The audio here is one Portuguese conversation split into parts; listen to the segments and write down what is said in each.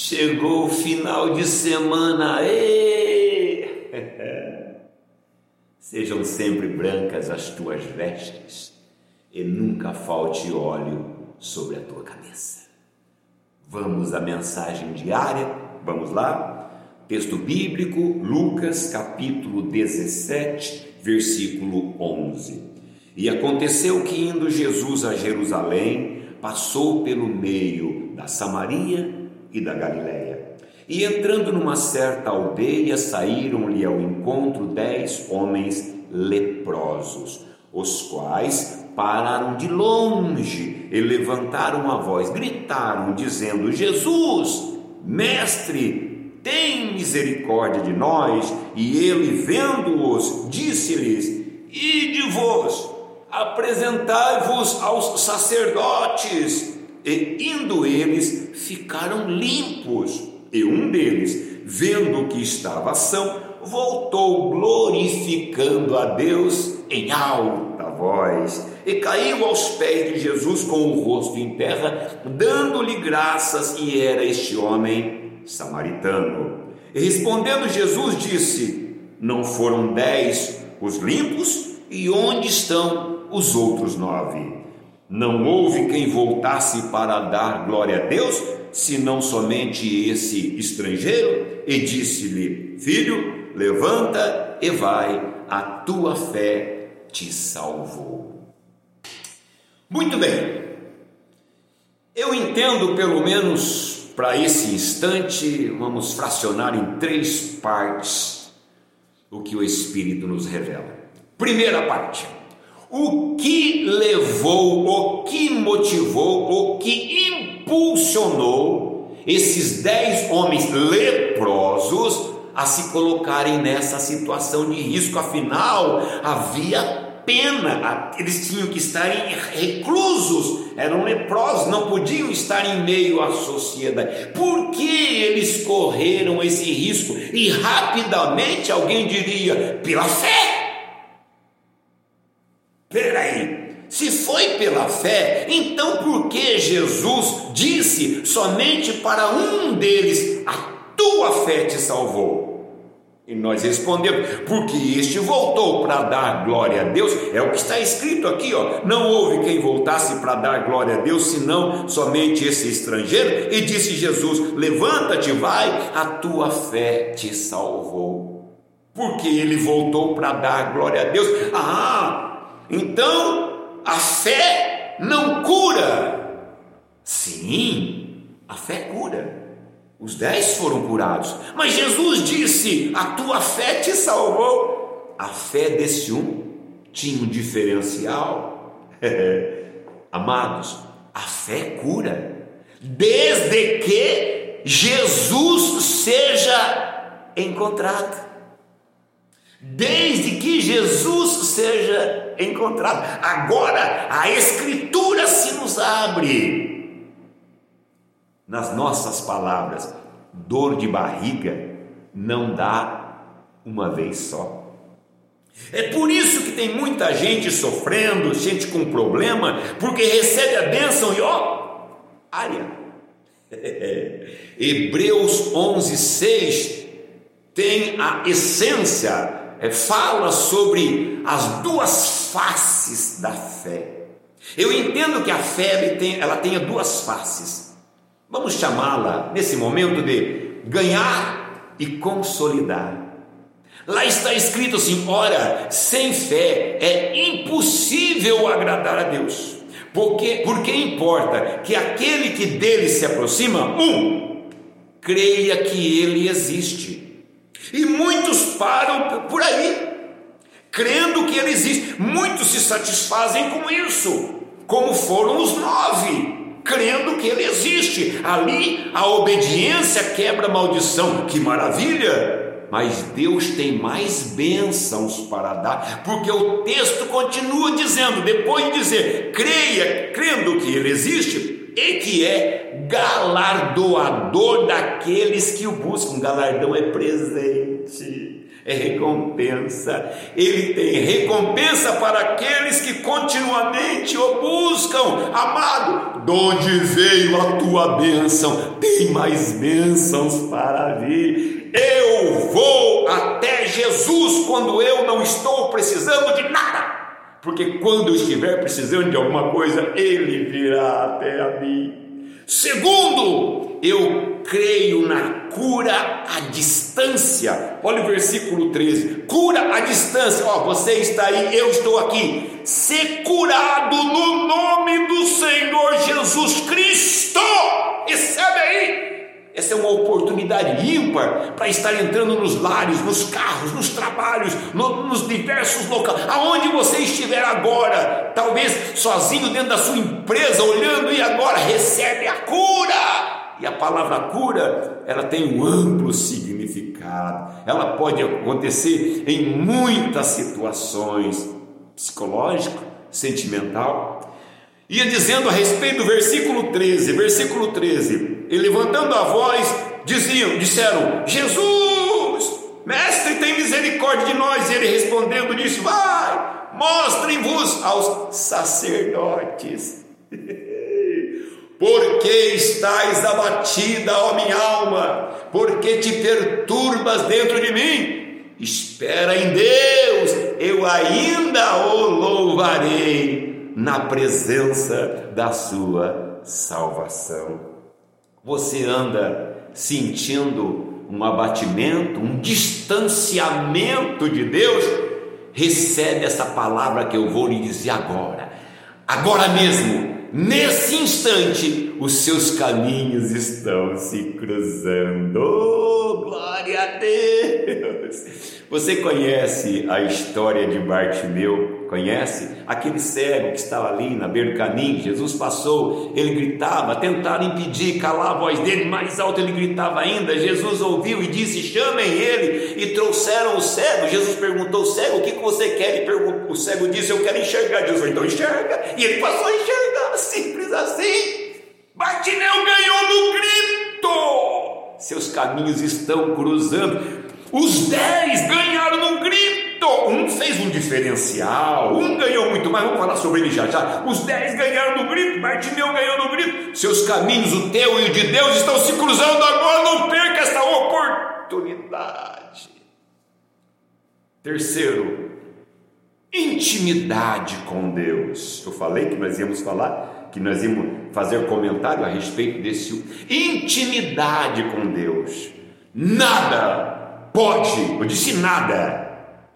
Chegou o final de semana, ê! Sejam sempre brancas as tuas vestes e nunca falte óleo sobre a tua cabeça. Vamos à mensagem diária, vamos lá? Texto bíblico, Lucas capítulo 17, versículo 11. E aconteceu que indo Jesus a Jerusalém, passou pelo meio da Samaria e da Galiléia. E entrando numa certa aldeia, saíram-lhe ao encontro dez homens leprosos, os quais pararam de longe e levantaram a voz, gritaram, dizendo: Jesus, mestre, tem misericórdia de nós. E ele, vendo-os, disse-lhes: Ide vos, apresentai-vos aos sacerdotes. E indo eles, ficaram limpos. E um deles, vendo que estava são, voltou glorificando a Deus em alta voz e caiu aos pés de Jesus com o rosto em terra, dando-lhe graças, e era este homem samaritano. E respondendo Jesus disse: Não foram dez os limpos? E onde estão os outros nove? Não houve quem voltasse para dar glória a Deus, senão somente esse estrangeiro? E disse-lhe: Filho, levanta e vai, a tua fé te salvou. Muito bem, eu entendo pelo menos para esse instante, vamos fracionar em três partes o que o Espírito nos revela. Primeira parte o que levou, o que motivou, o que impulsionou esses dez homens leprosos a se colocarem nessa situação de risco? Afinal, havia pena, eles tinham que estar reclusos, eram leprosos, não podiam estar em meio à sociedade. Por que eles correram esse risco? E rapidamente alguém diria: pela fé. Peraí, se foi pela fé, então por que Jesus disse somente para um deles: A tua fé te salvou? E nós respondemos, porque este voltou para dar glória a Deus, é o que está escrito aqui, ó. Não houve quem voltasse para dar glória a Deus, senão somente esse estrangeiro. E disse Jesus: Levanta-te, vai, a tua fé te salvou. Porque ele voltou para dar glória a Deus. Ah, então, a fé não cura. Sim, a fé cura. Os dez foram curados, mas Jesus disse: A tua fé te salvou. A fé desse um tinha um diferencial. Amados, a fé cura, desde que Jesus seja encontrado desde que Jesus seja encontrado. Agora a Escritura se nos abre. Nas nossas palavras, dor de barriga não dá uma vez só. É por isso que tem muita gente sofrendo, gente com problema, porque recebe a bênção e ó, área. Hebreus 11, 6 tem a essência é, fala sobre as duas faces da fé. Eu entendo que a fé tem, ela tenha duas faces. Vamos chamá-la nesse momento de ganhar e consolidar. Lá está escrito assim: ora, sem fé é impossível agradar a Deus. Porque, porque importa que aquele que dele se aproxima, um, creia que ele existe e muitos param por aí, crendo que ele existe. Muitos se satisfazem com isso, como foram os nove, crendo que ele existe. Ali a obediência quebra a maldição. Que maravilha! Mas Deus tem mais bênçãos para dar, porque o texto continua dizendo, depois de dizer, creia, crendo que Ele existe, e que é galardoador daqueles que o buscam. Galardão é presente. é recompensa. Ele tem recompensa para aqueles que continuamente o buscam. Amado, de onde veio a tua bênção? Tem mais bênçãos para vir. Eu vou até Jesus quando eu não estou precisando de nada. Porque quando eu estiver precisando de alguma coisa, Ele virá até a mim. Segundo, eu creio na cura à distância. Olha o versículo 13: cura à distância. Ó, você está aí, eu estou aqui. Ser curado no Essa é uma oportunidade ímpar para estar entrando nos lares, nos carros, nos trabalhos, no, nos diversos locais, aonde você estiver agora, talvez sozinho dentro da sua empresa, olhando e agora recebe a cura. E a palavra cura, ela tem um amplo significado. Ela pode acontecer em muitas situações, psicológico, sentimental, Ia dizendo a respeito do versículo 13, versículo 13, e levantando a voz, diziam, disseram: Jesus, mestre, tem misericórdia de nós. E ele respondendo disse: Vai, mostrem-vos aos sacerdotes. Porque estáis abatida, ó minha alma? Porque te perturbas dentro de mim? Espera em Deus, eu ainda o louvarei na presença da sua salvação. Você anda sentindo um abatimento, um distanciamento de Deus? Recebe essa palavra que eu vou lhe dizer agora. Agora mesmo, nesse instante, os seus caminhos estão se cruzando. Oh, glória a Deus! Você conhece a história de Bartimeu? Conhece? Aquele cego que estava ali na beira do caminho, Jesus passou, ele gritava, tentaram impedir, calar a voz dele, mais alto ele gritava ainda. Jesus ouviu e disse: Chamem ele, e trouxeram o cego. Jesus perguntou: Cego, o que você quer? O cego disse: Eu quero enxergar. Jesus falou: Então enxerga, e ele passou a enxergar, simples assim. Bartimeu ganhou no grito. Seus caminhos estão cruzando. Os dez ganharam Um fez um diferencial, um ganhou muito mais. Vamos falar sobre ele já já. Os dez ganharam no grito. Bartimeu ganhou no grito. Seus caminhos, o teu e o de Deus, estão se cruzando agora. Não perca essa oportunidade. Terceiro, intimidade com Deus. Eu falei que nós íamos falar, que nós íamos fazer comentário a respeito desse intimidade com Deus. Nada pode, eu disse nada,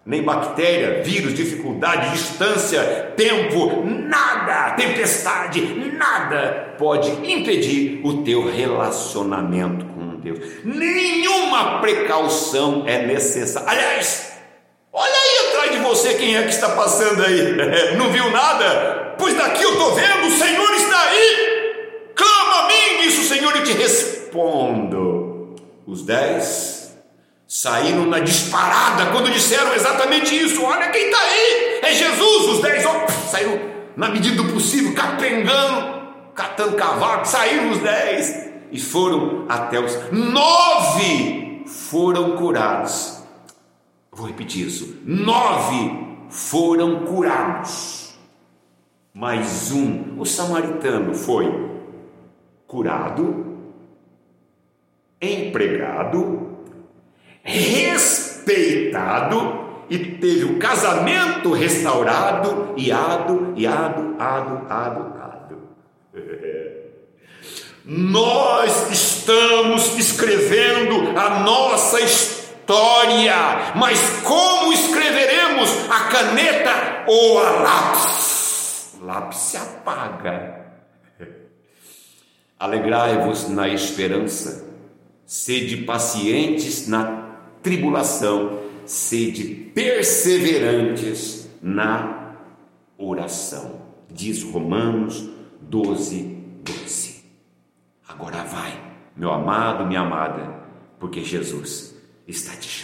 nem bactéria, vírus, dificuldade, distância, tempo, nada, tempestade, nada pode impedir o teu relacionamento com Deus. Nenhuma precaução é necessária. Aliás, olha aí atrás de você quem é que está passando aí. Não viu nada? Pois daqui eu estou vendo, o Senhor está aí. Clama a mim, disse o Senhor, e te respondo. Os dez saíram na disparada quando disseram exatamente isso. Olha quem está aí, é Jesus. Os dez homens saíram na medida do possível, capengando, catando cavalo. Saíram os dez e foram até os nove foram curados. Vou repetir isso: nove foram curados, mas um, o samaritano, foi curado, empregado respeitado e teve o casamento restaurado e ado, ado, ado, ado, ado. Nós estamos escrevendo a nossa história, mas como escreveremos a caneta ou a lápis? Lápis se apaga. Alegrai-vos na esperança, sede pacientes na tribulação, sede perseverantes na oração. Diz Romanos 12, 12. Agora vai, meu amado, minha amada, porque Jesus está te chamando.